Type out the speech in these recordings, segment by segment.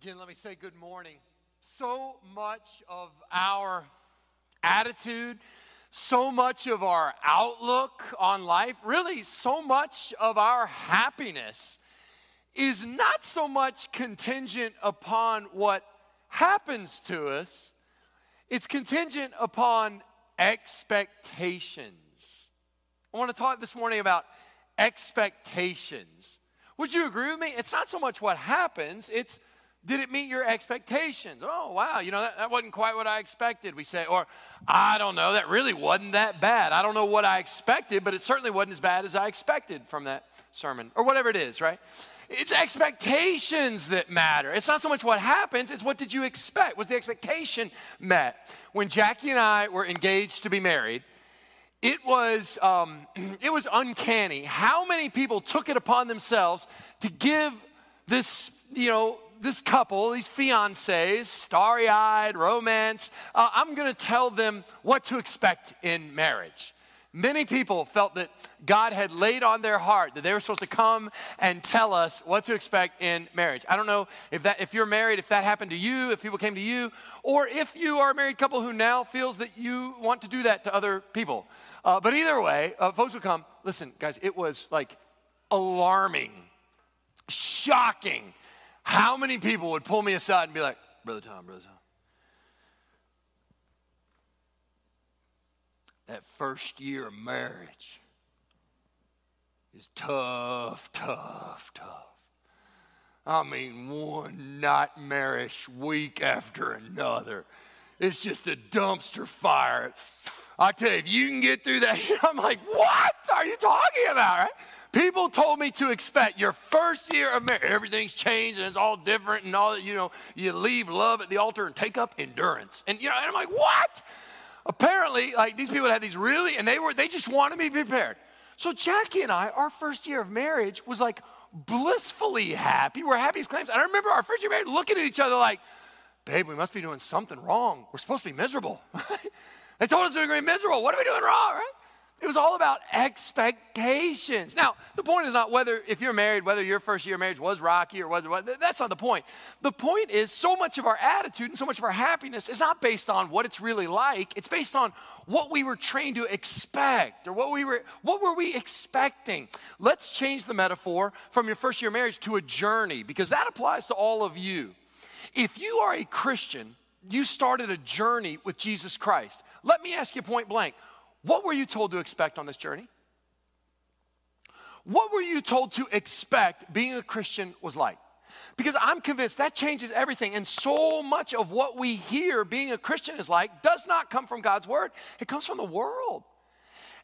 Again, let me say good morning. So much of our attitude, so much of our outlook on life, really, so much of our happiness is not so much contingent upon what happens to us, it's contingent upon expectations. I want to talk this morning about expectations. Would you agree with me? It's not so much what happens, it's did it meet your expectations? Oh, wow, you know, that, that, wasn't quite what I expected, we say. Or, I don't know, that really wasn't that bad. I don't know what I expected, but it certainly wasn't as bad as I expected from that sermon, or whatever it is, right? It's expectations that matter. It's not so much what happens, it's what did you expect? Was the expectation met? When Jackie and I were engaged to be married, it was, um, it was uncanny how many people took it upon themselves to give this, you know, this couple, these fiancés, starry eyed, romance, uh, I'm gonna tell them what to expect in marriage. Many people felt that God had laid on their heart that they were supposed to come and tell us what to expect in marriage. I don't know if that if you're married, if that happened to you, if people came to you, or if you are a married couple who now feels that you want to do that to other people. Uh, but either way, uh, folks would come. Listen, guys, it was like alarming, shocking how many people would pull me aside and be like, Brother Tom, Brother Tom. that first year of marriage is tough, tough, tough. I mean, one nightmarish week after another. It's just a dumpster fire. I tell you, if you can get through that, I'm like, what are you talking about, right? People told me to expect your first year of marriage, everything's changed and it's all different and all that, you know, you leave love at the altar and take up endurance. And, you know, and I'm like, what? apparently, like these people had these really, and they were, they just wanted me prepared. So Jackie and I, our first year of marriage was like blissfully happy. We're happy as claims. And I remember our first year married looking at each other like, babe, we must be doing something wrong. We're supposed to be miserable. they told us we were going to be miserable. What are we doing wrong, right? It was all about expectations. Now, the point is not whether, if you're married, whether your first year of marriage was rocky or wasn't. that's not the point. The point is so much of our attitude and so much of our happiness is not based on what it's really like. It's based on what we were trained to expect or what we were, what were we expecting. Let's change the metaphor from your first year of marriage to a journey because that applies to all of you. If you are a Christian, you started a journey with Jesus Christ. Let me ask you point blank what were you told to expect on this journey? What were you told to expect being a Christian was like? Because I'm convinced that changes everything. And so much of what we hear being a Christian is like does not come from God's word, it comes from the world.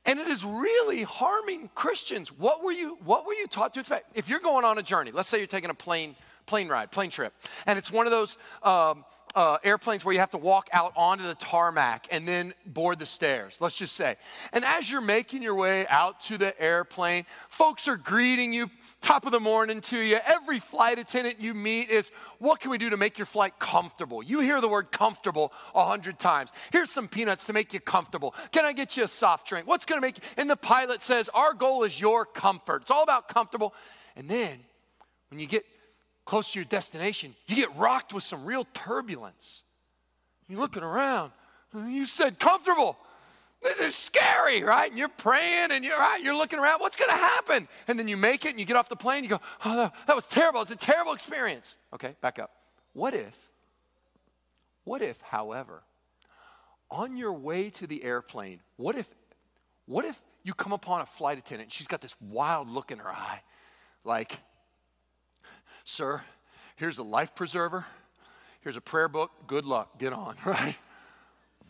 And it is really harming Christians. What were you, what were you taught to expect? If you're going on a journey, let's say you're taking a plane, plane ride, plane trip, and it's one of those um, uh, airplanes where you have to walk out onto the tarmac and then board the stairs, let's just say. And as you're making your way out to the airplane, folks are greeting you, top of the morning to you. Every flight attendant you meet is, What can we do to make your flight comfortable? You hear the word comfortable a hundred times. Here's some peanuts to make you comfortable. Can I get you a soft drink? What's gonna make you? And the pilot says, Our goal is your comfort. It's all about comfortable. And then when you get close to your destination, you get rocked with some real turbulence. You're looking around. You said comfortable. This is scary, right? And you're praying and you're right, you're looking around, what's gonna happen? And then you make it and you get off the plane, you go, oh, that, was terrible. It's a terrible experience. Okay, back up. What if, what if, however, on your way to the airplane, what if, what if you come upon a flight attendant, she's got this wild look in her eye, like, Sir, here's a life preserver. Here's a prayer book. Good luck. Get on, right?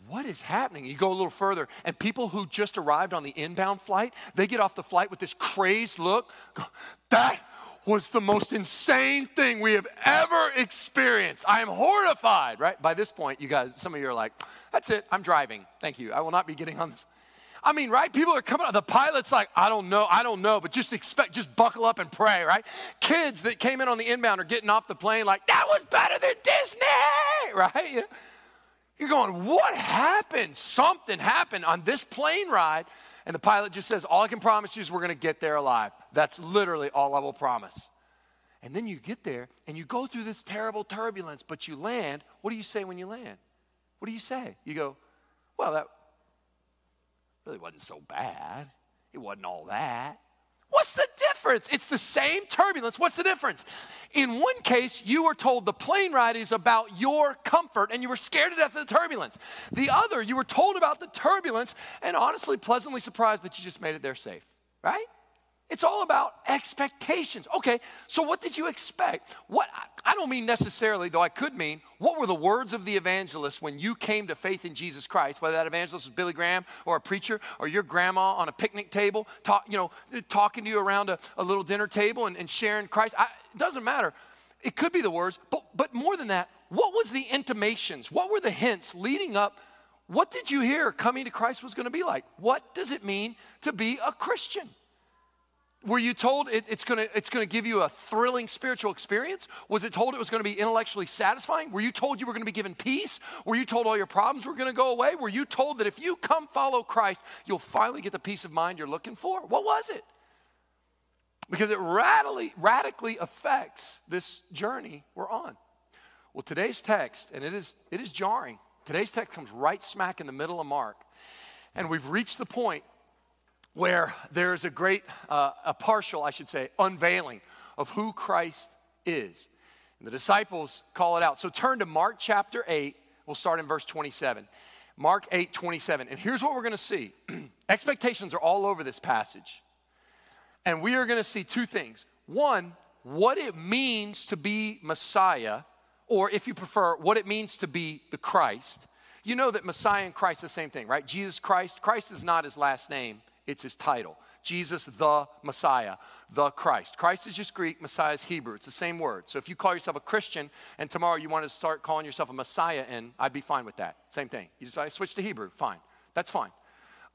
What is happening? You go a little further, and people who just arrived on the inbound flight, they get off the flight with this crazed look. That was the most insane thing we have ever experienced. I am horrified, right? By this point, you guys, some of you are like, that's it, I'm driving. Thank you. I will not be getting on this. I mean, right? People are coming out. The pilot's like, I don't know, I don't know, but just expect, just buckle up and pray, right? Kids that came in on the inbound are getting off the plane like, that was better than Disney, right? You're going, what happened? Something happened on this plane ride. And the pilot just says, all I can promise you is we're going to get there alive. That's literally all I will promise. And then you get there and you go through this terrible turbulence, but you land. What do you say when you land? What do you say? You go, well, that really wasn't so bad. It wasn't all that. What's the difference? It's the same turbulence. What's the difference? In one case, you were told the plane ride is about your comfort and you were scared to death of the turbulence. The other, you were told about the turbulence and honestly pleasantly surprised that you just made it there safe, right? It's all about expectations. Okay, so what did you expect? What I don't mean necessarily, though I could mean, what were the words of the evangelist when you came to faith in Jesus Christ? Whether that evangelist was Billy Graham or a preacher or your grandma on a picnic table, talk, you know, talking to you around a, a little dinner table and, and sharing Christ. I, it doesn't matter. It could be the words, but, but more than that, what was the intimations? What were the hints leading up? What did you hear coming to Christ was going to be like? What does it mean to be a Christian? Were you told it, it's going to it's going to give you a thrilling spiritual experience? Was it told it was going to be intellectually satisfying? Were you told you were going to be given peace? Were you told all your problems were going to go away? Were you told that if you come follow Christ, you'll finally get the peace of mind you're looking for? What was it? Because it radically radically affects this journey we're on. Well, today's text, and it is it is jarring. Today's text comes right smack in the middle of Mark. And we've reached the point where there's a great, uh, a partial, I should say, unveiling of who Christ is. And the disciples call it out. So turn to Mark chapter 8. We'll start in verse 27. Mark 8, 27. And here's what we're going to see expectations are all over this passage. And we are going to see two things. One, what it means to be Messiah, or if you prefer, what it means to be the Christ. You know that Messiah and Christ the same thing, right? Jesus Christ, Christ is not his last name. It's his title. Jesus the Messiah, the Christ. Christ is just Greek, Messiah is Hebrew. It's the same word. So if you call yourself a Christian and tomorrow you want to start calling yourself a Messiah, and I'd be fine with that. Same thing. You just I switch to Hebrew, fine. That's fine.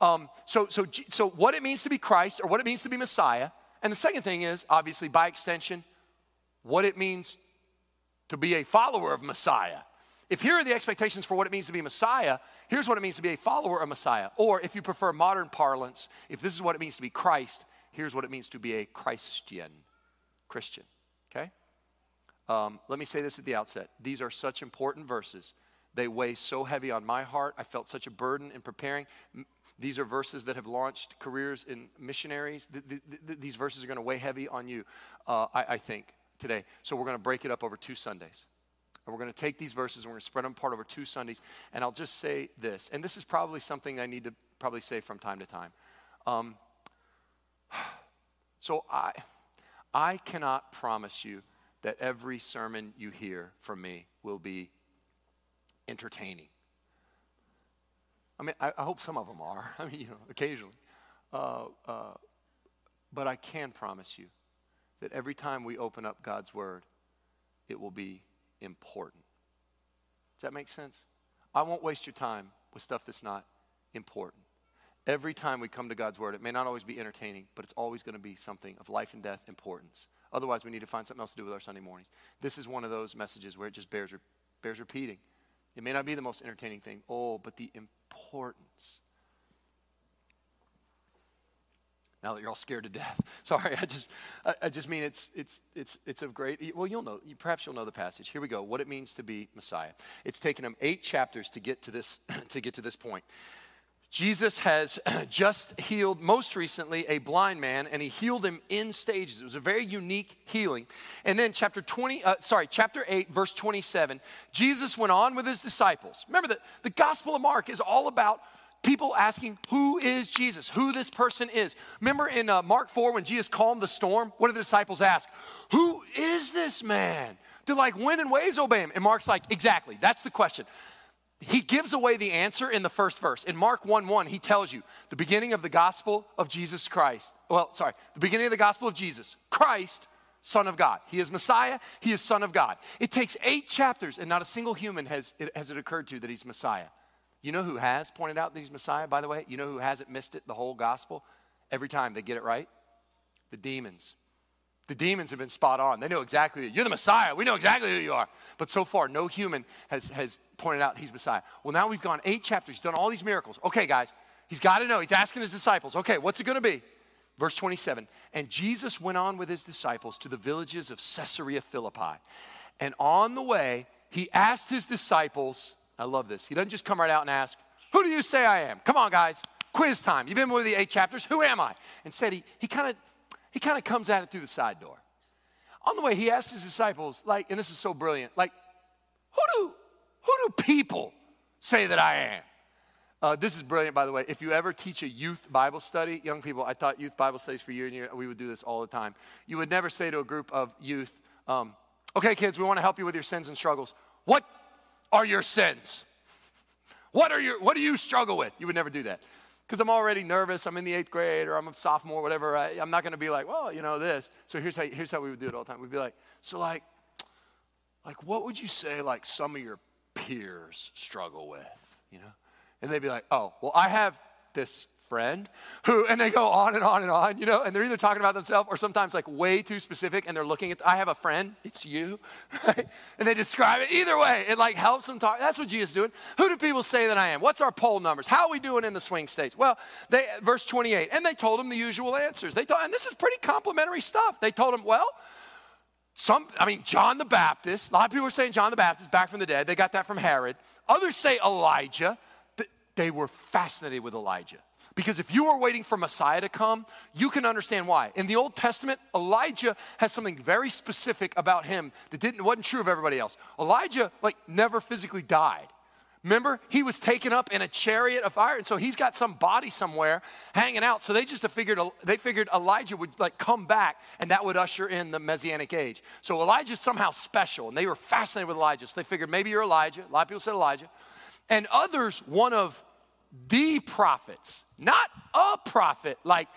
Um, so, so, so what it means to be Christ or what it means to be Messiah. And the second thing is, obviously, by extension, what it means to be a follower of Messiah. If here are the expectations for what it means to be Messiah, here's what it means to be a follower of Messiah. Or if you prefer modern parlance, if this is what it means to be Christ, here's what it means to be a Christian. Christian, okay? Um, let me say this at the outset. These are such important verses. They weigh so heavy on my heart. I felt such a burden in preparing. These are verses that have launched careers in missionaries. these verses are going to weigh heavy on you, uh, I, I think, today. So we're going to break it up over two Sundays. And we're going to take these verses and we're going to spread them apart over two Sundays. And I'll just say this, and this is probably something I need to probably say from time to time. Um, so I, I cannot promise you that every sermon you hear from me will be entertaining. I mean, I, I hope some of them are. I mean, you know, occasionally. Uh, uh, but I can promise you that every time we open up God's Word, it will be important. Does that make sense? I won't waste your time with stuff that's not important. Every time we come to God's Word, it may not always be entertaining, but it's always going to be something of life and death importance. Otherwise, we need to find something else to do with our Sunday mornings. This is one of those messages where it just bears, bears repeating. It may not be the most entertaining thing, oh, but the importance now that you're all scared to death. Sorry, I just, I, I, just mean it's, it's, it's, it's a great, well, you'll know, perhaps you'll know the passage. Here we go, what it means to be Messiah. It's taken him eight chapters to get to this, to get to this point. Jesus has just healed, most recently, a blind man, and he healed him in stages. It was a very unique healing. And then, chapter 20, uh, sorry, chapter 8, verse 27, Jesus went on with his disciples. Remember that the Gospel of Mark is all about people asking, Who is Jesus? Who this person is. Remember in uh, Mark 4 when Jesus calmed the storm? What did the disciples ask? Who is this man? Did like wind and waves obey him? And Mark's like, Exactly, that's the question. He gives away the answer in the first verse. In Mark 1 1, he tells you the beginning of the gospel of Jesus Christ. Well, sorry, the beginning of the gospel of Jesus. Christ, Son of God. He is Messiah, he is Son of God. It takes eight chapters, and not a single human has it, has it occurred to that he's Messiah. You know who has pointed out these Messiah, by the way? You know who hasn't missed it the whole gospel? Every time they get it right? The demons. The demons have been spot on. They know exactly, you're the Messiah. We know exactly who you are. But so far, no human has, has pointed out he's Messiah. Well, now we've gone eight chapters, done all these miracles. Okay, guys, he's got to know. He's asking his disciples, okay, what's it going to be? Verse 27 And Jesus went on with his disciples to the villages of Caesarea Philippi. And on the way, he asked his disciples, I love this. He doesn't just come right out and ask, Who do you say I am? Come on, guys, quiz time. You've been with the eight chapters. Who am I? Instead, he, he kind of he kind of comes at it through the side door. On the way, he asked his disciples, like, and this is so brilliant, like, who do who do people say that I am? Uh, this is brilliant, by the way. If you ever teach a youth Bible study, young people, I taught youth Bible studies for year and year. We would do this all the time. You would never say to a group of youth, um, okay, kids, we want to help you with your sins and struggles. What are your sins? What, are your, what do you struggle with? You would never do that. Because I'm already nervous. I'm in the eighth grade or I'm a sophomore, whatever. I, am not going to be like, well, you know, this. So here's how, here's how we would do it all the time. We'd be like, so like, like, what would you say like some of your peers struggle with, you know? And they'd be like, oh, well, I have this friend who, and they go on and on and on, you know, and they're either talking about themselves or sometimes like way too specific and they're looking at, I have a friend, it's you, right? And they describe it either way. It like helps them talk. That's what Jesus is doing. Who do people say that I am? What's our poll numbers? How are we doing in the swing states? Well, they, verse 28, and they told him the usual answers. They told, and this is pretty complimentary stuff. They told him, well, some, I mean, John the Baptist, a lot of people are saying John the Baptist back from the dead. They got that from Herod. Others say Elijah they were fascinated with Elijah. Because if you are waiting for Messiah to come, you can understand why. In the Old Testament, Elijah has something very specific about him that didn't, wasn't true of everybody else. Elijah, like, never physically died. Remember, he was taken up in a chariot of fire, and so he's got some body somewhere hanging out. So they just figured they figured Elijah would like come back, and that would usher in the Messianic age. So Elijah's somehow special, and they were fascinated with Elijah. So they figured maybe you're Elijah. A lot of people said Elijah, and others one of the prophets, not a prophet, like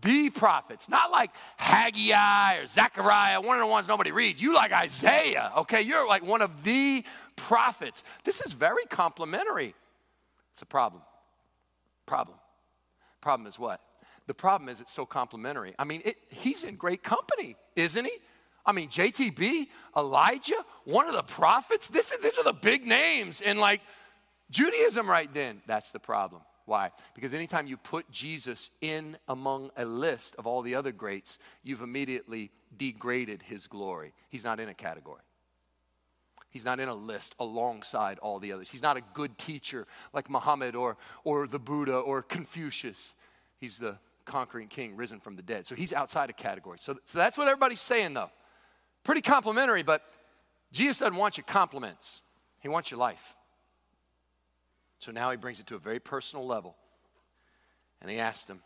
the prophets, not like Haggai or Zechariah, one of the ones nobody reads. You like Isaiah, okay? You're like one of the prophets. This is very complimentary. It's a problem. Problem. Problem is what? The problem is it's so complimentary. I mean, it, he's in great company, isn't he? I mean, JTB, Elijah, one of the prophets. This is, these are the big names in like Judaism right then. That's the problem. Why? Because anytime you put Jesus in among a list of all the other greats, you've immediately degraded his glory. He's not in a category. He's not in a list alongside all the others. He's not a good teacher like Muhammad or, or the Buddha or Confucius. He's the conquering king risen from the dead. So he's outside a category. So, so that's what everybody's saying, though. Pretty complimentary, but Jesus doesn't want your compliments, He wants your life. So now he brings it to a very personal level. And he asks them,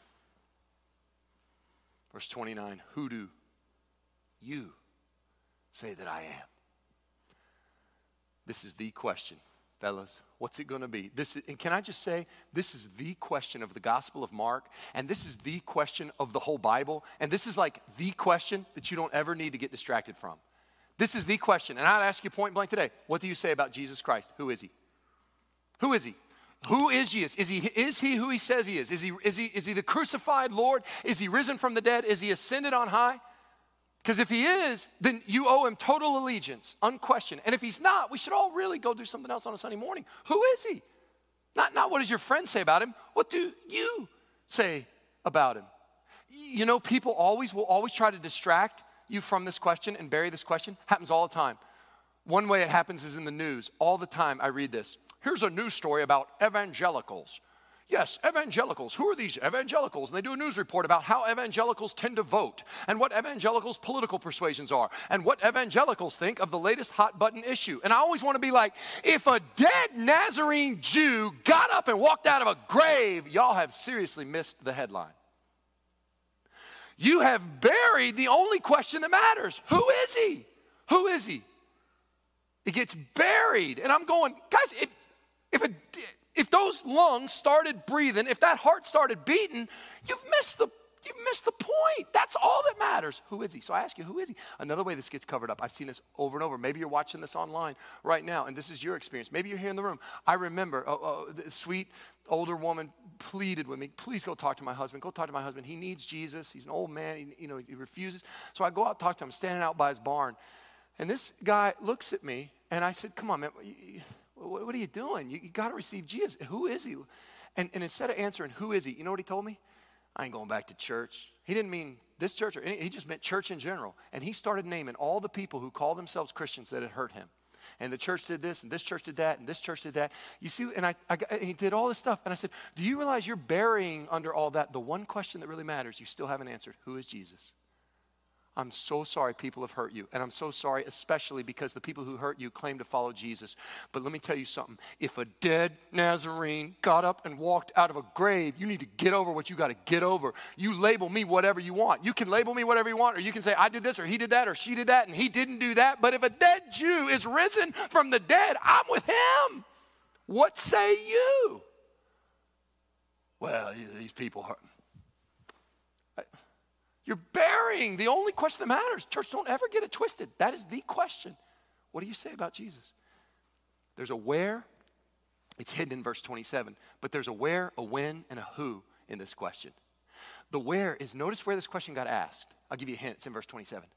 verse 29, Who do you say that I am? This is the question, fellas. What's it going to be? This is, and can I just say, this is the question of the Gospel of Mark, and this is the question of the whole Bible, and this is like the question that you don't ever need to get distracted from. This is the question, and I'll ask you point blank today. What do you say about Jesus Christ? Who is he? Who is he? Who is Jesus? Is he, is he who he says he is? Is he, is, he, is he the crucified Lord? Is he risen from the dead? Is he ascended on high? Because if he is, then you owe him total allegiance, unquestioned. And if he's not, we should all really go do something else on a Sunday morning. Who is he? Not, not what does your friend say about him? What do you say about him? You know, people always will always try to distract you from this question and bury this question. Happens all the time. One way it happens is in the news. All the time I read this. Here's a news story about evangelicals. Yes, evangelicals. Who are these evangelicals? And they do a news report about how evangelicals tend to vote and what evangelicals' political persuasions are and what evangelicals think of the latest hot button issue. And I always want to be like, if a dead Nazarene Jew got up and walked out of a grave, y'all have seriously missed the headline. You have buried the only question that matters. Who is he? Who is he? It gets buried. And I'm going, guys, if if, if those lungs started breathing, if that heart started beating, you've missed the You've missed the point. That's all that matters. Who is he? So I ask you, who is he? Another way this gets covered up, I've seen this over and over. Maybe you're watching this online right now, and this is your experience. Maybe you're here in the room. I remember oh, oh, a, a sweet older woman pleaded with me, please go talk to my husband. Go talk to my husband. He needs Jesus. He's an old man. He, you know, he refuses. So I go out talk to him, standing out by his barn. And this guy looks at me, and I said, come on, man what, what are you doing? You, you got to receive Jesus. Who is he? And, and instead of answering, who is he? You know what he told me? I ain't going back to church. He didn't mean this church, or any, he just meant church in general. And he started naming all the people who called themselves Christians that had hurt him. And the church did this, and this church did that, and this church did that. You see, and I, I and he did all this stuff. And I said, Do you realize you're burying under all that the one question that really matters? You still haven't answered Who is Jesus? I'm so sorry people have hurt you. And I'm so sorry, especially because the people who hurt you claim to follow Jesus. But let me tell you something. If a dead Nazarene got up and walked out of a grave, you need to get over what you got to get over. You label me whatever you want. You can label me whatever you want, or you can say, I did this, or he did that, or she did that, and he didn't do that. But if a dead Jew is risen from the dead, I'm with him. What say you? Well, these people hurt. You're burying the only question that matters. Church, don't ever get it twisted. That is the question. What do you say about Jesus? There's a where, it's hidden in verse 27, but there's a where, a when, and a who in this question. The where is notice where this question got asked. I'll give you a hint, it's in verse 27.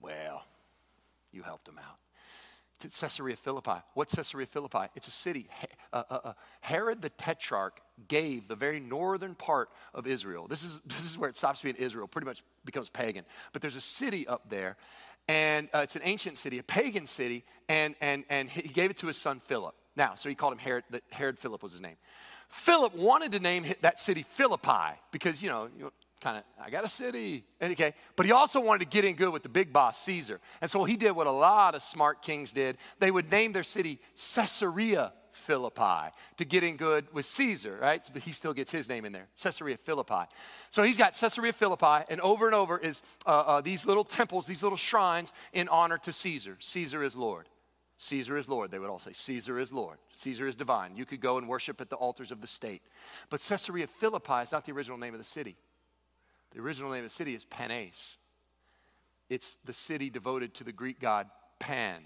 Well, you helped him out Caesarea Philippi. What's Caesarea Philippi? It's a city. Uh, uh, uh, Herod the Tetrarch gave the very northern part of Israel. This is, this is where it stops being Israel, pretty much becomes pagan. But there's a city up there, and it's an ancient city, a pagan city, and, and, and he gave it to his son Philip. Now, so he called him Herod, Herod Philip was his name. Philip wanted to name that city Philippi because, you know, kind of, I got a city. Okay. But he also wanted to get in good with the big boss, Caesar. And so he did what a lot of smart kings did. They would name their city Caesarea Philippi to get in good with Caesar, right? But he still gets his name in there, Caesarea Philippi. So he's got Caesarea Philippi, and over and over is uh, uh, these little temples, these little shrines in honor to Caesar. Caesar is Lord. Caesar is Lord. They would all say, Caesar is Lord. Caesar is divine. You could go and worship at the altars of the state. But Caesarea Philippi is not the original name of the city. The original name of the city is Paneas. It's the city devoted to the Greek god Pan.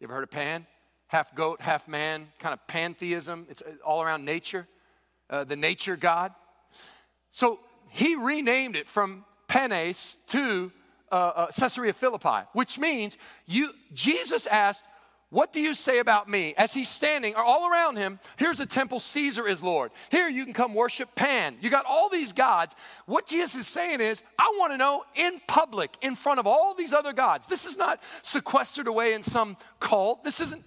You ever heard of Pan? Half goat, half man, kind of pantheism. It's uh, all around nature, uh, the nature god. So he renamed it from Paneas to uh, uh, Caesarea Philippi, which means you, Jesus asked, what do you say about me? As he's standing all around him, here's a temple, Caesar is Lord. Here you can come worship Pan. You got all these gods. What Jesus is saying is, I want to know in public, in front of all these other gods. This is not sequestered away in some cult. This isn't,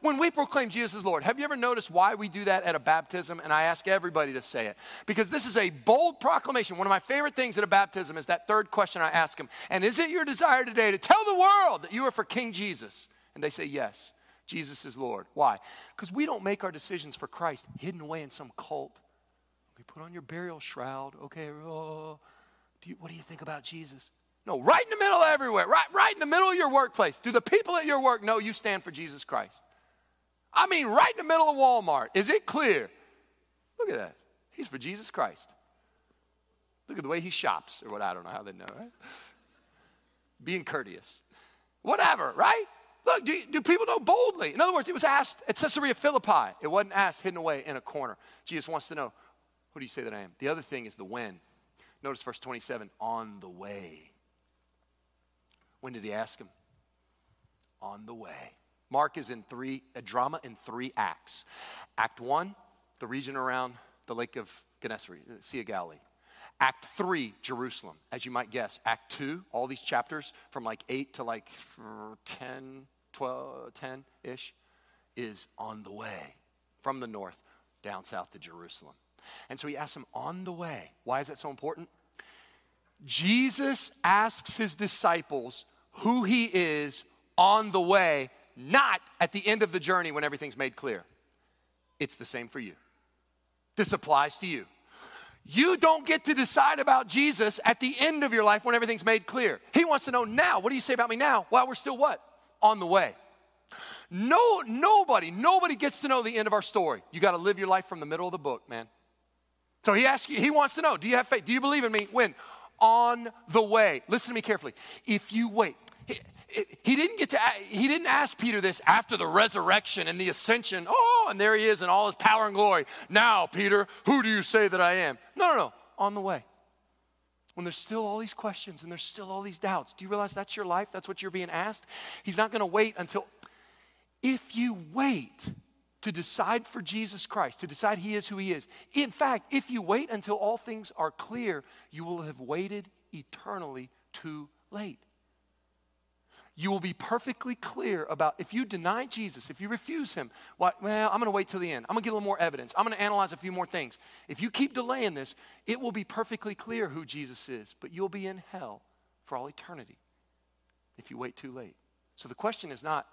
when we proclaim Jesus is Lord, have you ever noticed why we do that at a baptism? And I ask everybody to say it. Because this is a bold proclamation. One of my favorite things at a baptism is that third question I ask them. And is it your desire today to tell the world that you are for King Jesus? And they say, Yes, Jesus is Lord. Why? Because we don't make our decisions for Christ hidden away in some cult. We put on your burial shroud. Okay, oh, do you, what do you think about Jesus? No, right in the middle of everywhere, right, right in the middle of your workplace. Do the people at your work know you stand for Jesus Christ? I mean, right in the middle of Walmart. Is it clear? Look at that. He's for Jesus Christ. Look at the way he shops, or what I don't know how they know, right? Being courteous. Whatever, right? Look, do, do, people know boldly? In other words, it was asked at Caesarea Philippi. It wasn't asked hidden away in a corner. Jesus wants to know, who do you say that I am? The other thing is the when. Notice verse 27 on the way. When did he ask him? On the way. Mark is in three, a drama in three acts. Act one, the region around the lake of Gennesaret, uh, Sea of Galilee. Act three, Jerusalem, as you might guess. Act two, all these chapters from like eight to like uh, 10, 12, 10 ish, is on the way from the north down south to Jerusalem. And so he asks him, on the way. Why is that so important? Jesus asks his disciples who he is on the way, not at the end of the journey when everything's made clear. It's the same for you. This applies to you. You don't get to decide about Jesus at the end of your life when everything's made clear. He wants to know now. What do you say about me now? While we're still what? On the way. No, nobody, nobody gets to know the end of our story. You got to live your life from the middle of the book, man. So he asks you, he wants to know, do you have faith? Do you believe in me? When? On the way. Listen to me carefully. If you wait, he, he didn't get to he didn't ask peter this after the resurrection and the ascension oh and there he is in all his power and glory now peter who do you say that i am no no no on the way when there's still all these questions and there's still all these doubts do you realize that's your life that's what you're being asked he's not going to wait until if you wait to decide for Jesus Christ, to decide He is who He is. In fact, if you wait until all things are clear, you will have waited eternally too late. You will be perfectly clear about if you deny Jesus, if you refuse Him, what, well, I'm going to wait till the end. I'm going to get a little more evidence. I'm going to analyze a few more things. If you keep delaying this, it will be perfectly clear who Jesus is, but you'll be in hell for all eternity if you wait too late. So the question is not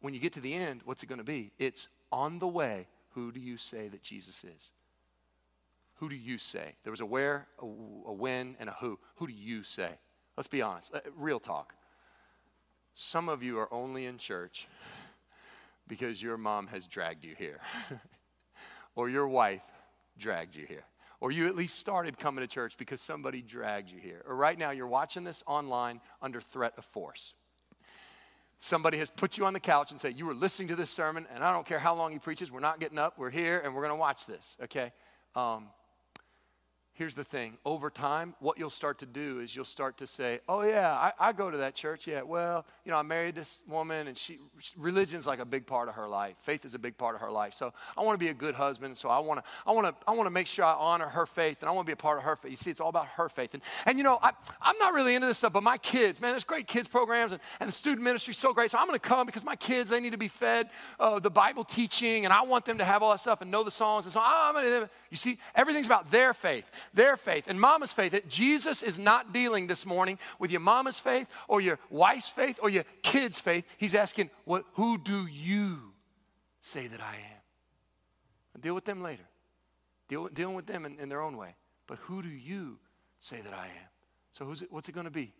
when you get to the end, what's it going to be? It's on the way, who do you say that Jesus is? Who do you say? There was a where, a, a when, and a who. Who do you say? Let's be honest, uh, real talk. Some of you are only in church because your mom has dragged you here, or your wife dragged you here, or you at least started coming to church because somebody dragged you here, or right now you're watching this online under threat of force. Somebody has put you on the couch and said, You were listening to this sermon, and I don't care how long he preaches, we're not getting up, we're here, and we're to watch this, okay? Um, here's the thing. Over time what you'll start to do is you'll start to say oh yeah I, I, go to that church. Yeah well you know i married this woman and she religion's like a big part of her life. Faith is a big part of her life. So i want to be a good husband so i want to i want to i want to make sure i honor her faith and i want to be a part of her faith. You see it's all about her faith. And, and you know I, i'm not really into this stuff but my kids man there's great kids programs and, and the student ministry is so great so i'm going to come because my kids they need to be fed uh, the bible teaching and i want them to have all that stuff and know the songs and so i'm going to you see everything's about their faith their faith and mama's faith. That Jesus is not dealing this morning with your mama's faith or your wife's faith or your kid's faith. He's asking, what, Who do you say that I am? I'll deal with them later. Deal, dealing with them in, in their own way. But who do you say that I am? So who's it, what's it going to be,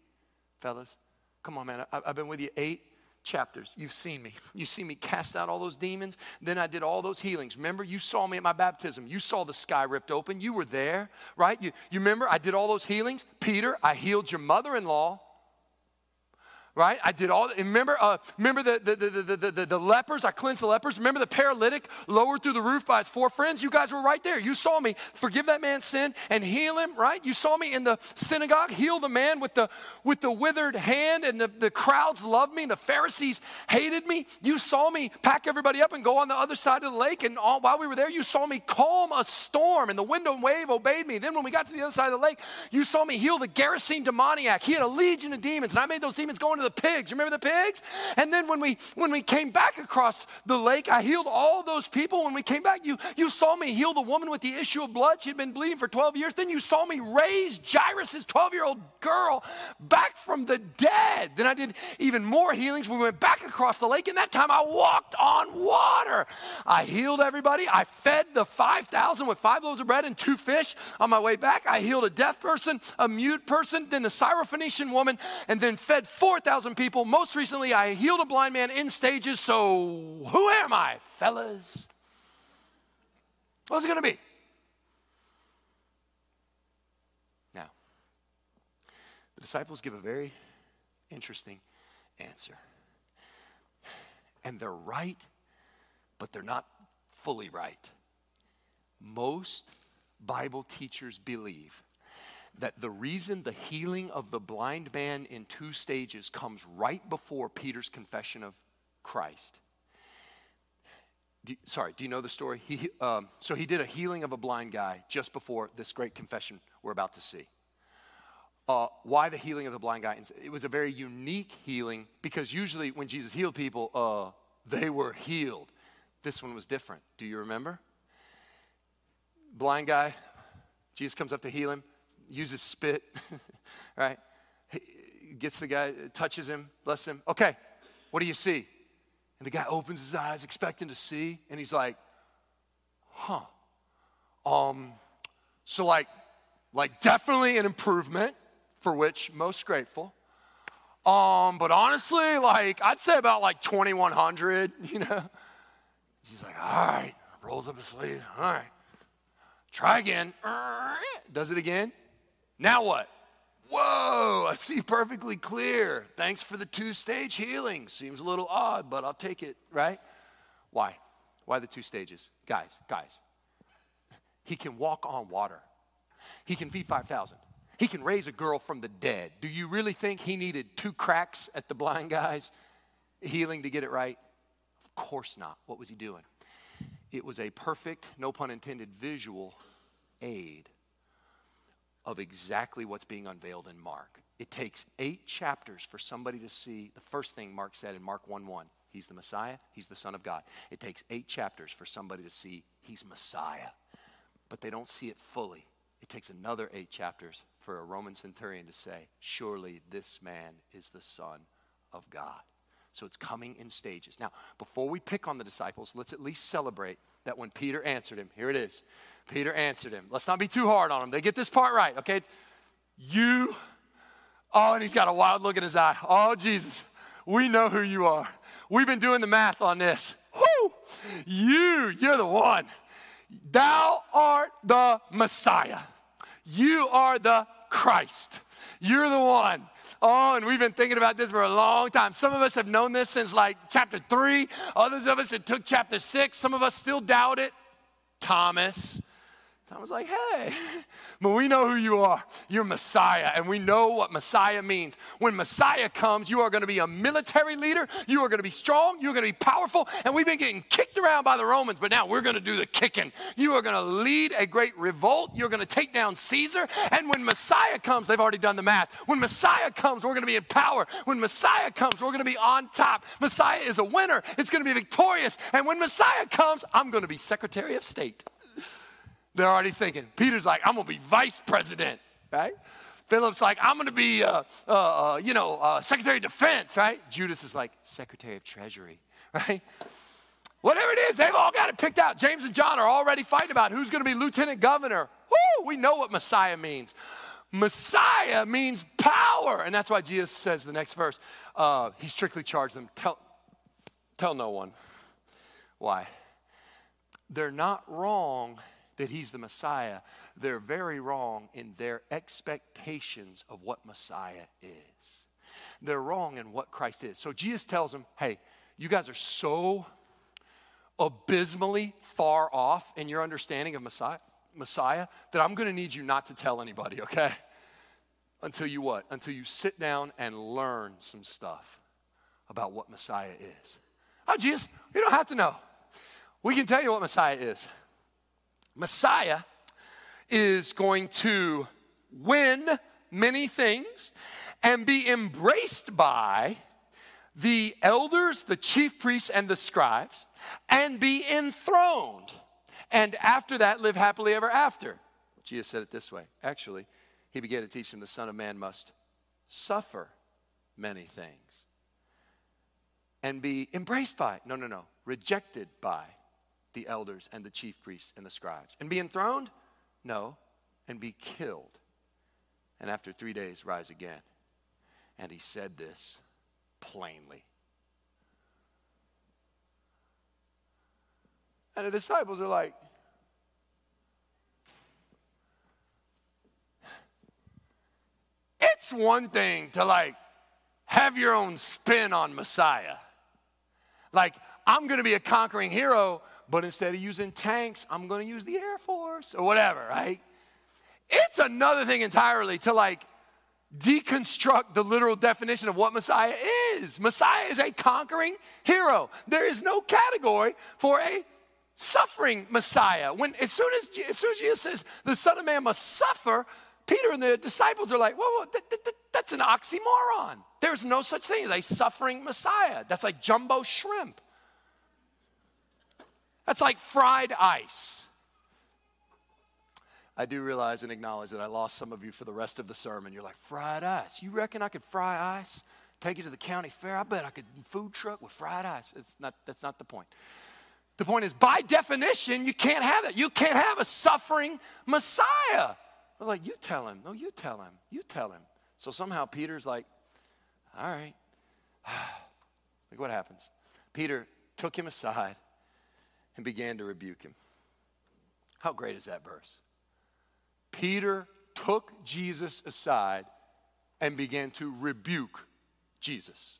fellas? Come on, man. I, I've been with you eight chapters. You've seen me. You see me cast out all those demons. Then I did all those healings. Remember, you saw me at my baptism. You saw the sky ripped open. You were there, right? You, you remember I did all those healings? Peter, I healed your mother in law right? I did all, remember, uh, remember the, the, the, the, the, the lepers? I cleansed the lepers. Remember the paralytic lowered through the roof by his four friends? You guys were right there. You saw me forgive that man's sin and heal him, right? You saw me in the synagogue heal the man with the, with the withered hand, and the, the crowds loved me. and The Pharisees hated me. You saw me pack everybody up and go on the other side of the lake. And all, while we were there, you saw me calm a storm, and the wind and wave obeyed me. Then when we got to the other side of the lake, you saw me heal the Gerasene demoniac. He had a legion of demons, and I made those demons go into the pigs. Remember the pigs? And then when we when we came back across the lake, I healed all those people. When we came back, you you saw me heal the woman with the issue of blood. She'd been bleeding for 12 years. Then you saw me raise Jairus' 12-year-old girl back from the dead. Then I did even more healings. We went back across the lake, and that time I walked on water. I healed everybody. I fed the 5,000 with five loaves of bread and two fish on my way back. I healed a deaf person, a mute person, then the Syrophoenician woman, and then fed 4,000 people. Most recently, I healed a blind man in stages. So, who am I, fellas? What's it going to be? Now, the disciples give a very interesting answer. And they're right, but they're not fully right. Most Bible teachers believe that the reason the healing of the blind man in two stages comes right before Peter's confession of Christ. Do, sorry, do you know the story? He, um, so he did a healing of a blind guy just before this great confession we're about to see. Uh, why the healing of the blind guy? It was a very unique healing because usually when Jesus healed people, uh, they were healed. This one was different. Do you remember? Blind guy, Jesus comes up to heal him uses spit, right? Gets the guy, touches him, bless him. Okay, what do you see? And the guy opens his eyes, expecting to see, and he's like, huh. Um, so like, like definitely an improvement for which most grateful. Um, but honestly, like I'd say about like 2100, you know. He's like, all right, rolls up his sleeve. All right, try again. Does it again. Now what? Whoa, I see perfectly clear. Thanks for the two stage healing. Seems a little odd, but I'll take it, right? Why? Why the two stages? Guys, guys. He can walk on water, he can feed 5,000. He can raise a girl from the dead. Do you really think he needed two cracks at the blind guy's healing to get it right? Of course not. What was he doing? it was a perfect, no pun intended, visual aid of exactly what's being unveiled in Mark. It takes eight chapters for somebody to see the first thing Mark said in Mark 1 1. He's the Messiah, he's the Son of God. It takes eight chapters for somebody to see he's Messiah, but they don't see it fully. It takes another eight chapters for a Roman centurion to say, Surely this man is the Son of God. So it's coming in stages. Now, before we pick on the disciples, let's at least celebrate that when Peter answered him, here it is. Peter answered him. Let's not be too hard on him. They get this part right, okay? You, oh, and he's got a wild look in his eye. Oh, Jesus, we know who you are. We've been doing the math on this. Whoo! You, you're the one. Thou art the Messiah. You are the Christ. You're the one. Oh, and we've been thinking about this for a long time. Some of us have known this since like chapter three. Others of us, it took chapter six. Some of us still doubt it. Thomas. Was like, hey, but we know who you are. You're Messiah, and we know what Messiah means. When Messiah comes, you are going to be a military leader, you are going to be strong, you're going to be powerful, and we've been getting kicked around by the Romans, but now we're going to do the kicking. You are going to lead a great revolt, you're going to take down Caesar, and when Messiah comes, they've already done the math. When Messiah comes, we're going to be in power. When Messiah comes, we're going to be on top. Messiah is a winner, it's going to be victorious, and when Messiah comes, I'm going to be Secretary of State. They're already thinking. Peter's like, I'm going to be vice president, right? Philip's like, I'm going to be, uh, uh, uh, you know, uh, Secretary of Defense, right? Judas is like, Secretary of Treasury, right? Whatever it is, they've all got it picked out. James and John are already fighting about who's going to be lieutenant governor. Woo, we know what Messiah means. Messiah means power. And that's why Jesus says the next verse, uh, he strictly charged them, tell, tell no one. Why? They're not wrong that he's the Messiah, they're very wrong in their expectations of what Messiah is. They're wrong in what Christ is. So Jesus tells them, hey, you guys are so abysmally far off in your understanding of Messiah, Messiah that I'm going to need you not to tell anybody, okay? Until you what? Until you sit down and learn some stuff about what Messiah is. Oh, Jesus, you don't have to know. We can tell you what Messiah is. Messiah is going to win many things and be embraced by the elders, the chief priests, and the scribes, and be enthroned. And after that, live happily ever after. Jesus said it this way. Actually, he began to teach them the Son of Man must suffer many things and be embraced by, no, no, no, rejected by the elders and the chief priests and the scribes. And be enthroned? No. And be killed. And after three days, rise again. And he said this plainly. And the disciples are like, it's one thing to like have your own spin on Messiah. Like, I'm going to be a conquering hero, but instead of using tanks, I'm going to use the Air Force or whatever, right? It's another thing entirely to like deconstruct the literal definition of what Messiah is. Messiah is a conquering hero. There is no category for a suffering Messiah. When as soon as, as soon as Jesus says the Son of Man must suffer, Peter and the disciples are like, whoa, whoa that, that, that, that's an oxymoron. There's no such thing as a suffering Messiah. That's like jumbo shrimp. That's like fried ice. I do realize and acknowledge that I lost some of you for the rest of the sermon. You're like, fried ice? You reckon I could fry ice? Take it to the county fair? I bet I could food truck with fried ice. It's not, that's not the point. The point is, by definition, you can't have that. You can't have a suffering Messiah. They're like, you tell him. No, you tell him. You tell him. So somehow Peter's like, all right. Look what happens. Peter took him aside and began to rebuke him. How great is that verse? Peter took Jesus aside and began to rebuke Jesus.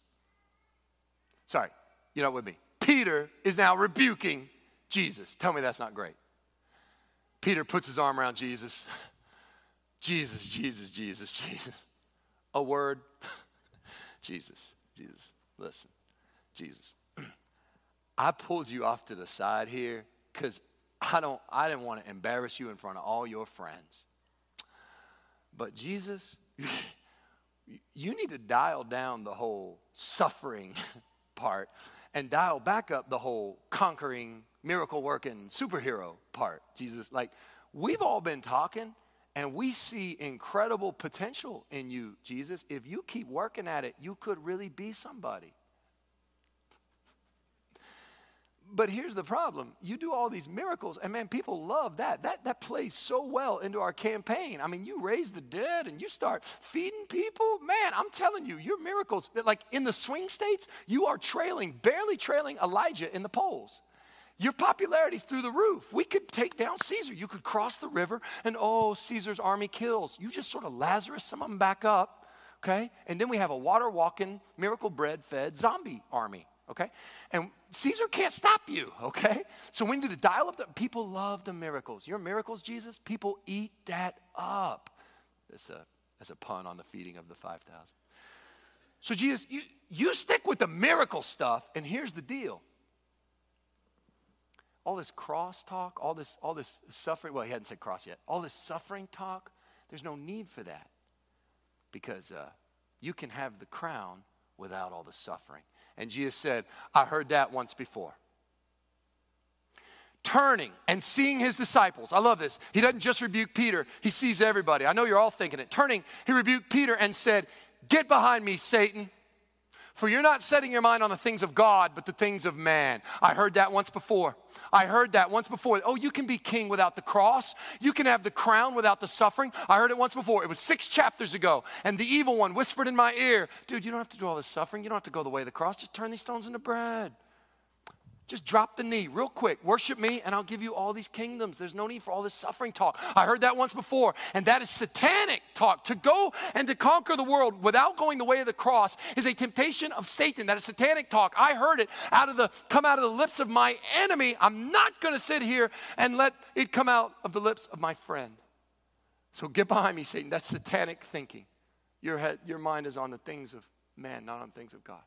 Sorry, you're not with me. Peter is now rebuking Jesus. Tell me that's not great. Peter puts his arm around Jesus. Jesus, Jesus, Jesus, Jesus. A word. Jesus, Jesus. Listen, Jesus. I pulled you off to the side here because I don't I didn't want to embarrass you in front of all your friends. But Jesus, you need to dial down the whole suffering part and dial back up the whole conquering, miracle working superhero part. Jesus, like we've all been talking and we see incredible potential in you, Jesus. If you keep working at it, you could really be somebody. But here's the problem. You do all these miracles, and man, people love that. That, that plays so well into our campaign. I mean, you raise the dead and you start feeding people. Man, I'm telling you, your miracles, like in the swing states, you are trailing, barely trailing Elijah in the polls. Your popularity's through the roof. We could take down Caesar. You could cross the river, and oh, Caesar's army kills. You just sort of Lazarus some of them back up, okay? And then we have a water walking, miracle bread fed zombie army okay? And Caesar can't stop you, okay? So we need to dial up the people love the miracles. Your miracles, Jesus, people eat that up. That's a, that's a pun on the feeding of the 5,000. So, Jesus, you, you stick with the miracle stuff, and here's the deal. All this cross talk, all this, all this suffering, well, he hadn't said cross yet, all this suffering talk, there's no need for that because uh, you can have the crown without all the suffering. And Jesus said, I heard that once before. Turning and seeing his disciples. I love this. He doesn't just rebuke Peter, he sees everybody. I know you're all thinking it. Turning, he rebuked Peter and said, Get behind me, Satan. For you're not setting your mind on the things of God, but the things of man. I heard that once before. I heard that once before. Oh, you can be king without the cross. You can have the crown without the suffering. I heard it once before. It was six chapters ago. And the evil one whispered in my ear, Dude, you don't have to do all this suffering. You don't have to go the way of the cross. Just turn these stones into bread. Just drop the knee real quick. Worship me, and I'll give you all these kingdoms. There's no need for all this suffering talk. I heard that once before, and that is satanic talk. To go and to conquer the world without going the way of the cross is a temptation of Satan. That is satanic talk. I heard it out of the come out of the lips of my enemy. I'm not going to sit here and let it come out of the lips of my friend. So get behind me, Satan. That's satanic thinking. Your head, your mind is on the things of man, not on things of God.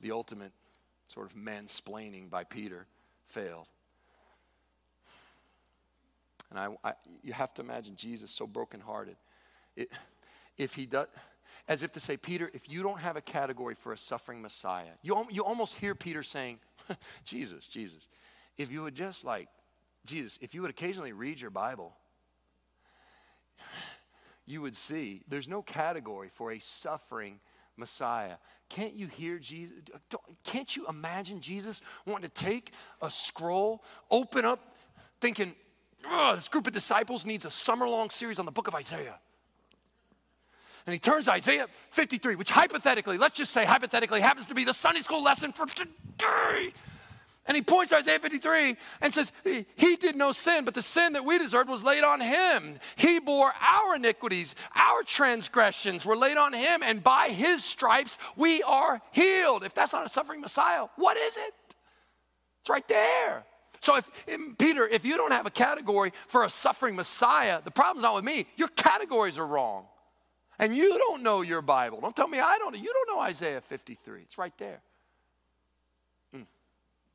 The ultimate sort of mansplaining by Peter failed. And I, I, you have to imagine Jesus so brokenhearted. It, if he does, as if to say, Peter, if you don't have a category for a suffering Messiah, you, you almost hear Peter saying, Jesus, Jesus, if you would just like, Jesus, if you would occasionally read your Bible, you would see there's no category for a suffering Messiah. Can't you hear Jesus? Can't you imagine Jesus wanting to take a scroll, open up, thinking, this group of disciples needs a summer long series on the book of Isaiah? And he turns Isaiah 53, which hypothetically, let's just say hypothetically, happens to be the Sunday school lesson for today. And he points to Isaiah 53 and says, He did no sin, but the sin that we deserved was laid on him. He bore our iniquities, our transgressions were laid on him, and by his stripes we are healed. If that's not a suffering Messiah, what is it? It's right there. So, if, Peter, if you don't have a category for a suffering Messiah, the problem's not with me. Your categories are wrong. And you don't know your Bible. Don't tell me I don't. You don't know Isaiah 53. It's right there.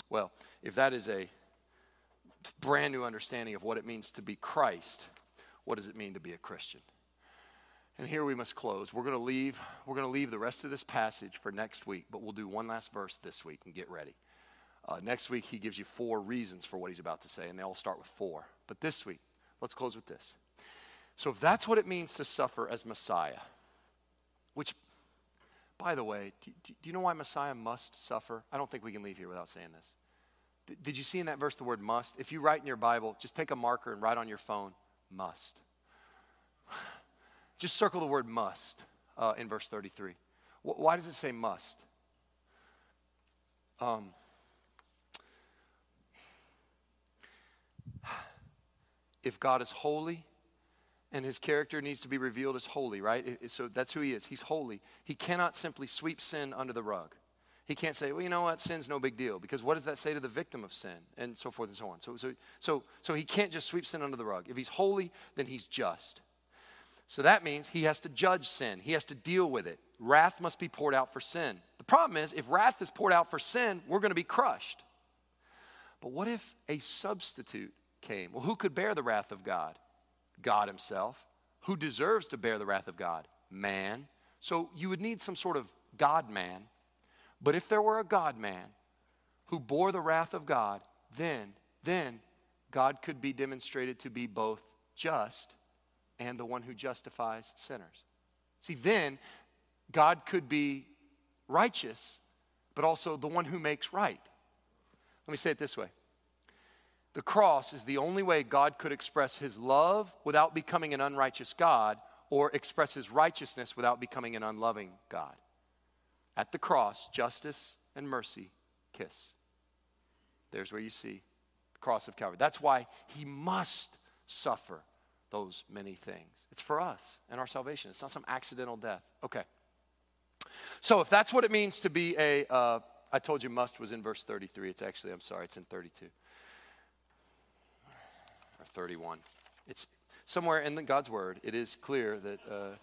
Well, if that is a brand new understanding of what it means to be Christ, what does it mean to be a Christian? And here we must close. We're going to leave we're going to leave the rest of this passage for next week, but we'll do one last verse this week and get ready. Uh, next week he gives you four reasons for what he's about to say, and they all start with four. But this week, let's close with this. So if that's what it means to suffer as Messiah, which by the way, do, do, you know why Messiah must suffer? I don't think we can leave here without saying this. D- did you see in that verse the word must? If you write in your Bible, just take a marker and write on your phone, must. Just circle the word must uh, in verse 33. W- why does it say must? Um, if God is holy, and his character needs to be revealed as holy, right? So that's who he is. He's holy. He cannot simply sweep sin under the rug. He can't say, well, you know what, sin's no big deal, because what does that say to the victim of sin, and so forth and so on. So, so, so, so he can't just sweep sin under the rug. If he's holy, then he's just. So that means he has to judge sin, he has to deal with it. Wrath must be poured out for sin. The problem is, if wrath is poured out for sin, we're going to be crushed. But what if a substitute came? Well, who could bear the wrath of God? God Himself. Who deserves to bear the wrath of God? Man. So you would need some sort of God man. But if there were a God man who bore the wrath of God, then, then God could be demonstrated to be both just and the one who justifies sinners. See, then God could be righteous, but also the one who makes right. Let me say it this way the cross is the only way God could express his love without becoming an unrighteous God or express his righteousness without becoming an unloving God. At the cross, justice and mercy kiss. There's where you see the cross of Calvary. That's why he must suffer those many things. It's for us and our salvation. It's not some accidental death. Okay. So if that's what it means to be a, uh, I told you must was in verse 33. It's actually, I'm sorry, it's in 32. 31. It's somewhere in God's word. It is clear that uh,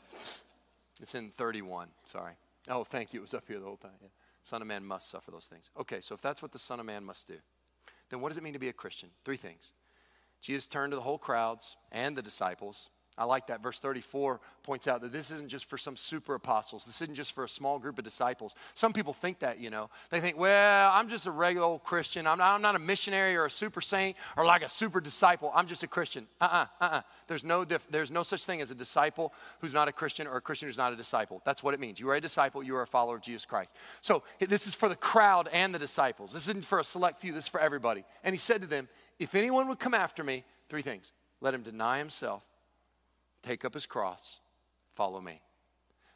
it's in 31. Sorry. Oh, thank you. It was up here the whole time. Yeah. Son of Man must suffer those things. Okay, so if that's what the Son of Man must do, then what does it mean to be a Christian? Three things. Jesus turned to the whole crowds and the disciples I like that. Verse 34 points out that this isn't just for some super apostles. This isn't just for a small group of disciples. Some people think that, you know. They think, well, I'm just a regular old Christian. I'm not, I'm not a missionary or a super saint or like a super disciple. I'm just a Christian. Uh uh-uh, uh, uh-uh. There's no, there's no such thing as a disciple who's not a Christian or a Christian who's not a disciple. That's what it means. You are a disciple, you are a follower of Jesus Christ. So this is for the crowd and the disciples. This isn't for a select few, this is for everybody. And he said to them, if anyone would come after me, three things let him deny himself take up his cross, follow me.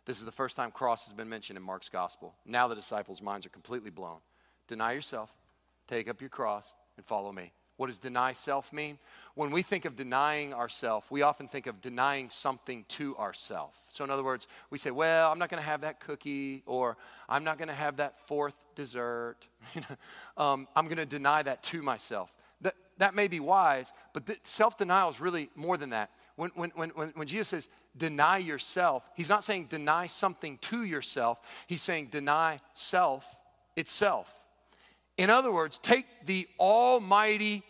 This is the first time cross has been mentioned in Mark's gospel. Now the disciples' minds are completely blown. Deny yourself, take up your cross, and follow me. What does deny self mean? When we think of denying ourself, we often think of denying something to ourself. So, in other words, we say, Well, I'm not going to have that cookie, or I'm not going to have that fourth dessert. um, I'm going to deny that to myself. That, may be wise, but self denial is really more than that when, when, when, when Jesus says deny yourself, he's not saying deny something to yourself, he's saying deny self itself. In other words, take the almighty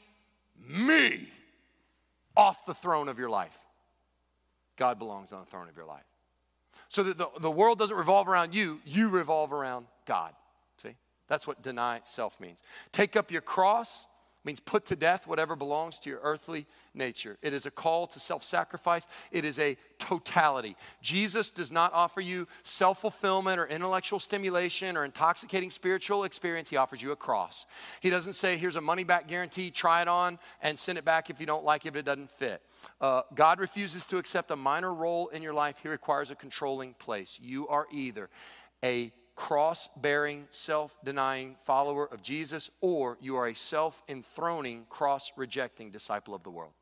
me off the throne of your life. God belongs on the throne of your life. So that the, the world doesn't revolve around you, you revolve around God. See? That's what deny self means. Take up your cross means put to death whatever belongs to your earthly nature. It is a call to self sacrifice, it is a totality. Jesus does not offer you self fulfillment or intellectual stimulation or intoxicating spiritual experience. He offers you a cross. He doesn't say, here's a money back guarantee, try it on and send it back if you don't like it, if it doesn't fit. Uh, God refuses to accept a minor role in your life, He requires a controlling place. You are either a cross bearing, self denying follower of Jesus, or you are a self enthroning, cross rejecting disciple of the world.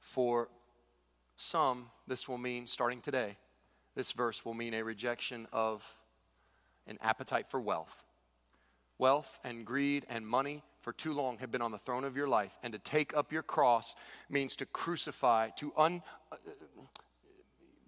For some, this will mean, starting today, this verse will mean a rejection of an appetite for wealth. Wealth and greed and money for too long have been on the throne of your life. And to take up your cross means to crucify, to un, uh,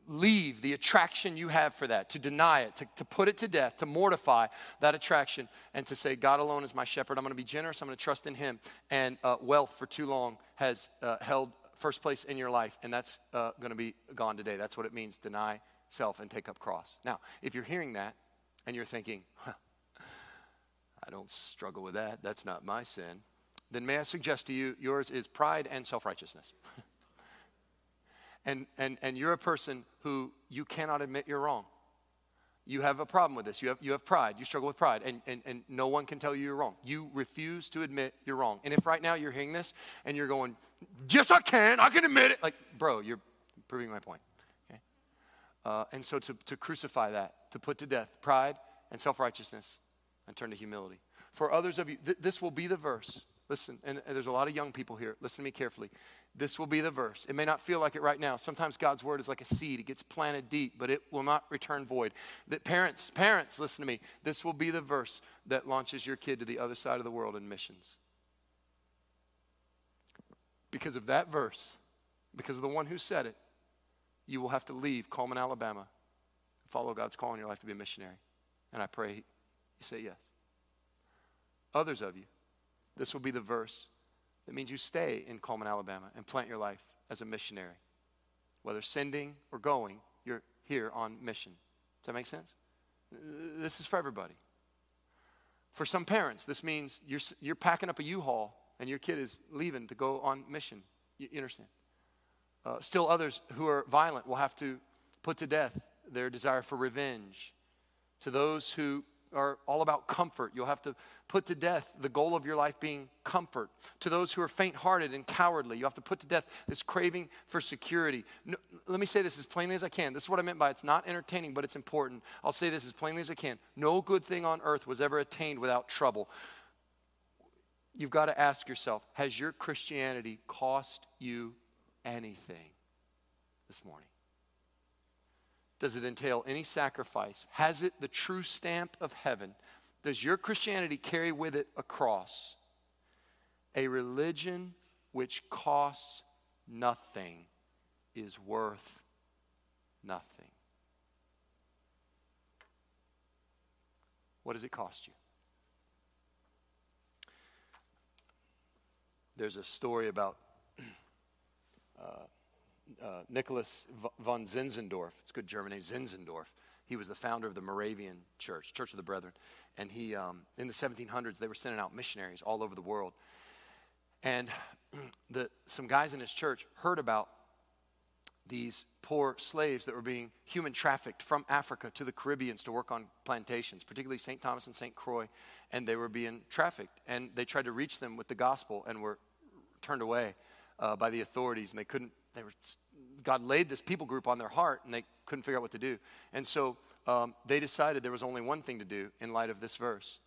leave the attraction you have for that, to deny it, to, to put it to death, to mortify that attraction, and to say, God alone is my shepherd. I'm going to be generous. I'm going to trust in Him. And uh, wealth for too long has uh, held first place in your life, and that's uh, going to be gone today. That's what it means deny self and take up cross. Now, if you're hearing that and you're thinking, huh, I don't struggle with that. That's not my sin. Then may I suggest to you, yours is pride and self righteousness. and, and, and you're a person who you cannot admit you're wrong. You have a problem with this. You have, you have pride. You struggle with pride, and, and, and no one can tell you you're wrong. You refuse to admit you're wrong. And if right now you're hearing this and you're going, Yes, I can, I can admit it, like, bro, you're proving my point. Okay? Uh, and so to, to crucify that, to put to death pride and self righteousness, and turn to humility. For others of you, th- this will be the verse. Listen, and, and there's a lot of young people here. Listen to me carefully. This will be the verse. It may not feel like it right now. Sometimes God's word is like a seed. It gets planted deep, but it will not return void. That parents, parents, listen to me. This will be the verse that launches your kid to the other side of the world in missions. Because of that verse, because of the one who said it, you will have to leave Cullman, Alabama, follow God's call in your life to be a missionary. And I pray you say yes. Others of you, this will be the verse that means you stay in Cullman, Alabama, and plant your life as a missionary. Whether sending or going, you're here on mission. Does that make sense? This is for everybody. For some parents, this means you're, you're packing up a U-Haul and your kid is leaving to go on mission. You, you understand? Uh, still, others who are violent will have to put to death their desire for revenge. To those who are all about comfort. You'll have to put to death the goal of your life being comfort. To those who are faint hearted and cowardly, you have to put to death this craving for security. No, let me say this as plainly as I can. This is what I meant by it's not entertaining, but it's important. I'll say this as plainly as I can. No good thing on earth was ever attained without trouble. You've got to ask yourself has your Christianity cost you anything this morning? Does it entail any sacrifice? Has it the true stamp of heaven? Does your Christianity carry with it a cross? A religion which costs nothing is worth nothing. What does it cost you? There's a story about uh, uh, Nicholas von Zinzendorf. It's good German name, Zinzendorf. He was the founder of the Moravian Church, Church of the Brethren. And he, um, in the 1700s, they were sending out missionaries all over the world. And the, some guys in his church heard about these poor slaves that were being human trafficked from Africa to the Caribbeans to work on plantations, particularly St. Thomas and St. Croix, and they were being trafficked. And they tried to reach them with the gospel and were turned away uh, by the authorities, and they couldn't they were, God laid this people group on their heart and they couldn't figure out what to do. And so um, they decided there was only one thing to do in light of this verse.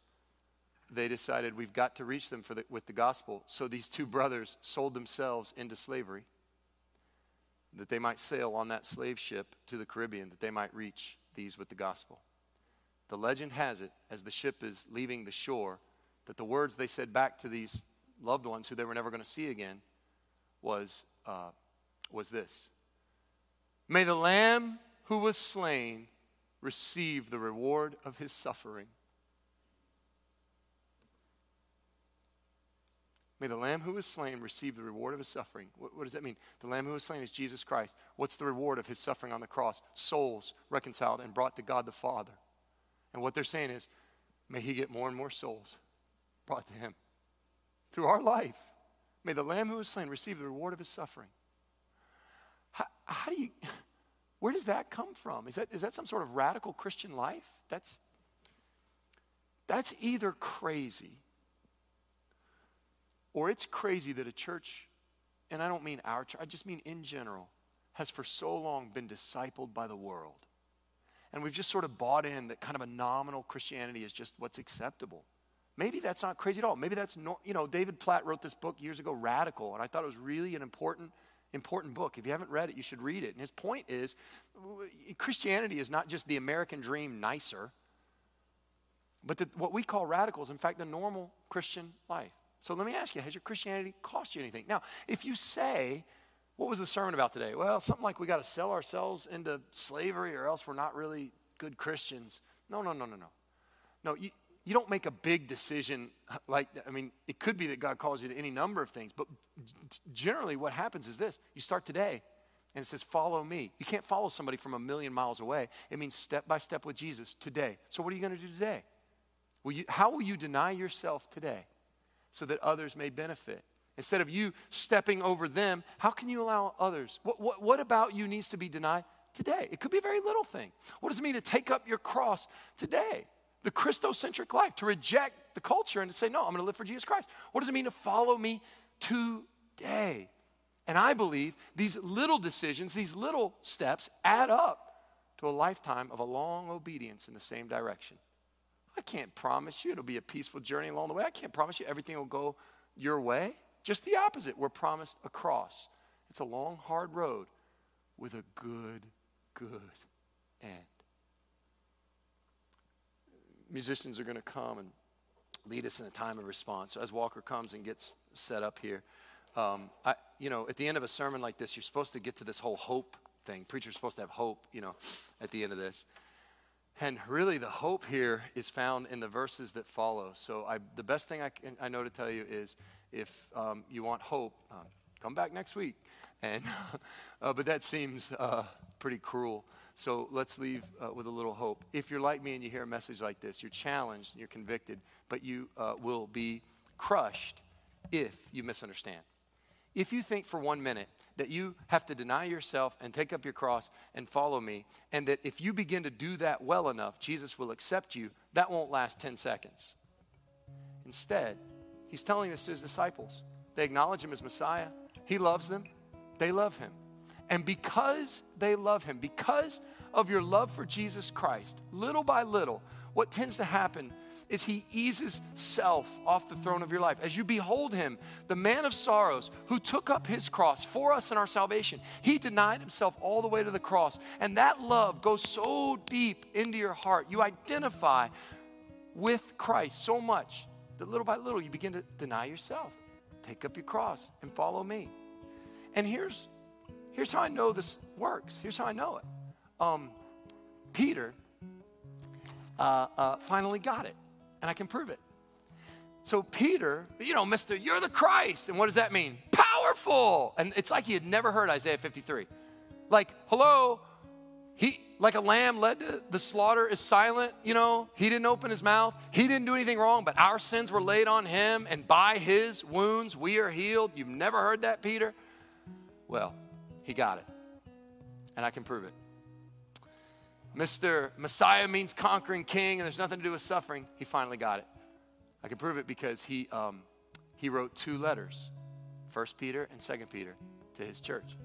They decided we've got to reach them the, with the gospel. So these two brothers sold themselves into slavery that they might sail on that slave ship to the Caribbean, that they might reach these with the gospel. The legend has it, as the ship is leaving the shore, that the words they said back to these loved ones who they were never going to see again was, uh, was this May the Lamb who was slain receive the reward of his suffering. May the Lamb who was slain receive the reward of his suffering. What, what, does that mean? The Lamb who was slain is Jesus Christ. What's the reward of his suffering on the cross? Souls reconciled and brought to God the Father. And what they're saying is, may he get more and more souls brought to him through our life. May the Lamb who was slain receive the reward of his suffering. How, do you, where does that come from? Is that, is that some sort of radical Christian life? That's, that's either crazy or it's crazy that a church, and I don't mean our church, I just mean in general, has for so long been discipled by the world. And we've just sort of bought in that kind of a nominal Christianity is just what's acceptable. Maybe that's not crazy at all. Maybe that's, no, you know, David Platt wrote this book years ago, Radical, and I thought it was really an important important book. If you haven't read it, you should read it. And his point is Christianity is not just the American dream nicer, but the, what we call radicals, in fact, the normal Christian life. So let me ask you has your Christianity cost you anything? Now, if you say, what was the sermon about today? Well, something like we got to sell ourselves into slavery or else we're not really good Christians. No, no, no, no, no. No, you, you don't make a big decision like I mean, it could be that God calls you to any number of things, but generally what happens is this you start today and it says, Follow me. You can't follow somebody from a million miles away. It means step by step with Jesus today. So, what are you going to do today? Will you, how will you deny yourself today so that others may benefit? Instead of you stepping over them, how can you allow others? What, what, what about you needs to be denied today? It could be a very little thing. What does it mean to take up your cross today? The Christocentric life, to reject the culture and to say, no, I'm going to live for Jesus Christ. What does it mean to follow me today? And I believe these little decisions, these little steps add up to a lifetime of a long obedience in the same direction. I can't promise you it'll be a peaceful journey along the way. I can't promise you everything will go your way. Just the opposite. We're promised a cross. It's a long, hard road with a good, good end musicians are going to come and lead us in a time of response. So as Walker comes and gets set up here, um, I, you know, at the end of a sermon like this, you're supposed to get to this whole hope thing. Preacher's supposed to have hope, you know, at the end of this. And really, the hope here is found in the verses that follow. So, I, the best thing I, can, I know to tell you is if um, you want hope, uh, come back next week. And, uh, but that seems uh, pretty cruel. So let's leave uh, with a little hope. If you're like me and you hear a message like this, you're challenged, and you're convicted, but you uh, will be crushed if you misunderstand. If you think for one minute that you have to deny yourself and take up your cross and follow me, and that if you begin to do that well enough, Jesus will accept you, that won't last 10 seconds. Instead, he's telling this to his disciples. They acknowledge him as Messiah, he loves them, they love him. And because they love him, because of your love for Jesus Christ, little by little, what tends to happen is he eases self off the throne of your life. As you behold him, the man of sorrows who took up his cross for us in our salvation, he denied himself all the way to the cross. And that love goes so deep into your heart. You identify with Christ so much that little by little you begin to deny yourself, take up your cross, and follow me. And here's, here's how I know this works. Here's how I know it. Um, Peter uh, uh, finally got it and I can prove it. So Peter, you know, Mister, you're the Christ. And what does that mean? Powerful. And it's like he had never heard Isaiah 53. Like, hello, he like a lamb led to the slaughter is silent, you know. He didn't open his mouth. He didn't do anything wrong, but our sins were laid on him, and by his wounds we are healed. You've never heard that, Peter? Well, he got it. And I can prove it. Mr. Messiah means conquering king, and there's nothing to do with suffering. He finally got it. I can prove it because he, um, he wrote two letters, First Peter and Second Peter, to his church.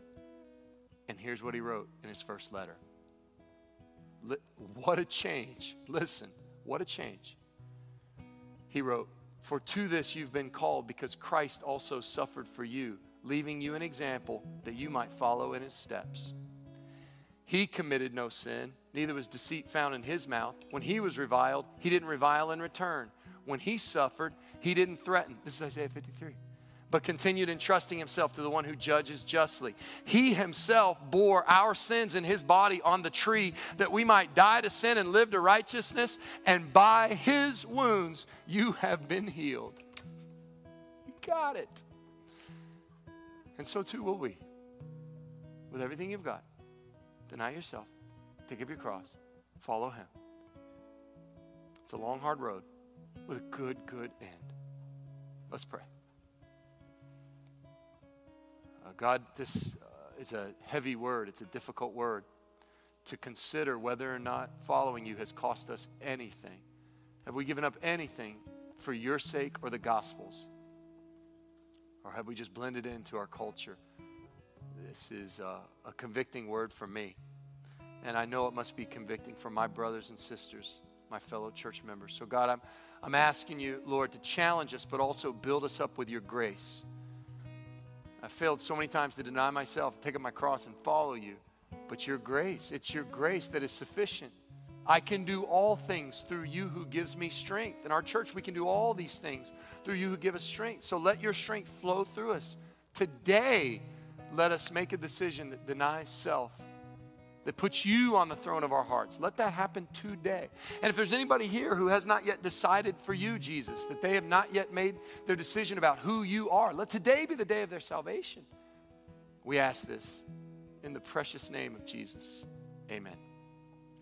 And here's what he wrote in his first letter. What a change. Listen, what a change. He wrote, For to this you've been called, because Christ also suffered for you, leaving you an example that you might follow in his steps. He committed no sin, neither was deceit found in his mouth. When he was reviled, he didn't revile in return. When he suffered, he didn't threaten. This is Isaiah 53. But continued entrusting himself to the one who judges justly. He himself bore our sins in his body on the tree that we might die to sin and live to righteousness. And by his wounds, you have been healed. You got it. And so too will we, with everything you've got. Deny yourself, take up your cross, follow Him. It's a long, hard road with a good, good end. Let's pray. Uh, God, this uh, is a heavy word, it's a difficult word to consider whether or not following you has cost us anything. Have we given up anything for your sake or the gospel's? Or have we just blended into our culture? This is a, a convicting word for me. And I know it must be convicting for my brothers and sisters, my fellow church members. So, God, I'm, I'm asking you, Lord, to challenge us, but also build us up with your grace. I failed so many times to deny myself, take up my cross, and follow you. But your grace, it's your grace that is sufficient. I can do all things through you who gives me strength. In our church, we can do all these things through you who give us strength. So let your strength flow through us. Today, let us make a decision that denies self, that puts you on the throne of our hearts. Let that happen today. And if there's anybody here who has not yet decided for you, Jesus, that they have not yet made their decision about who you are, let today be the day of their salvation. We ask this in the precious name of Jesus. Amen.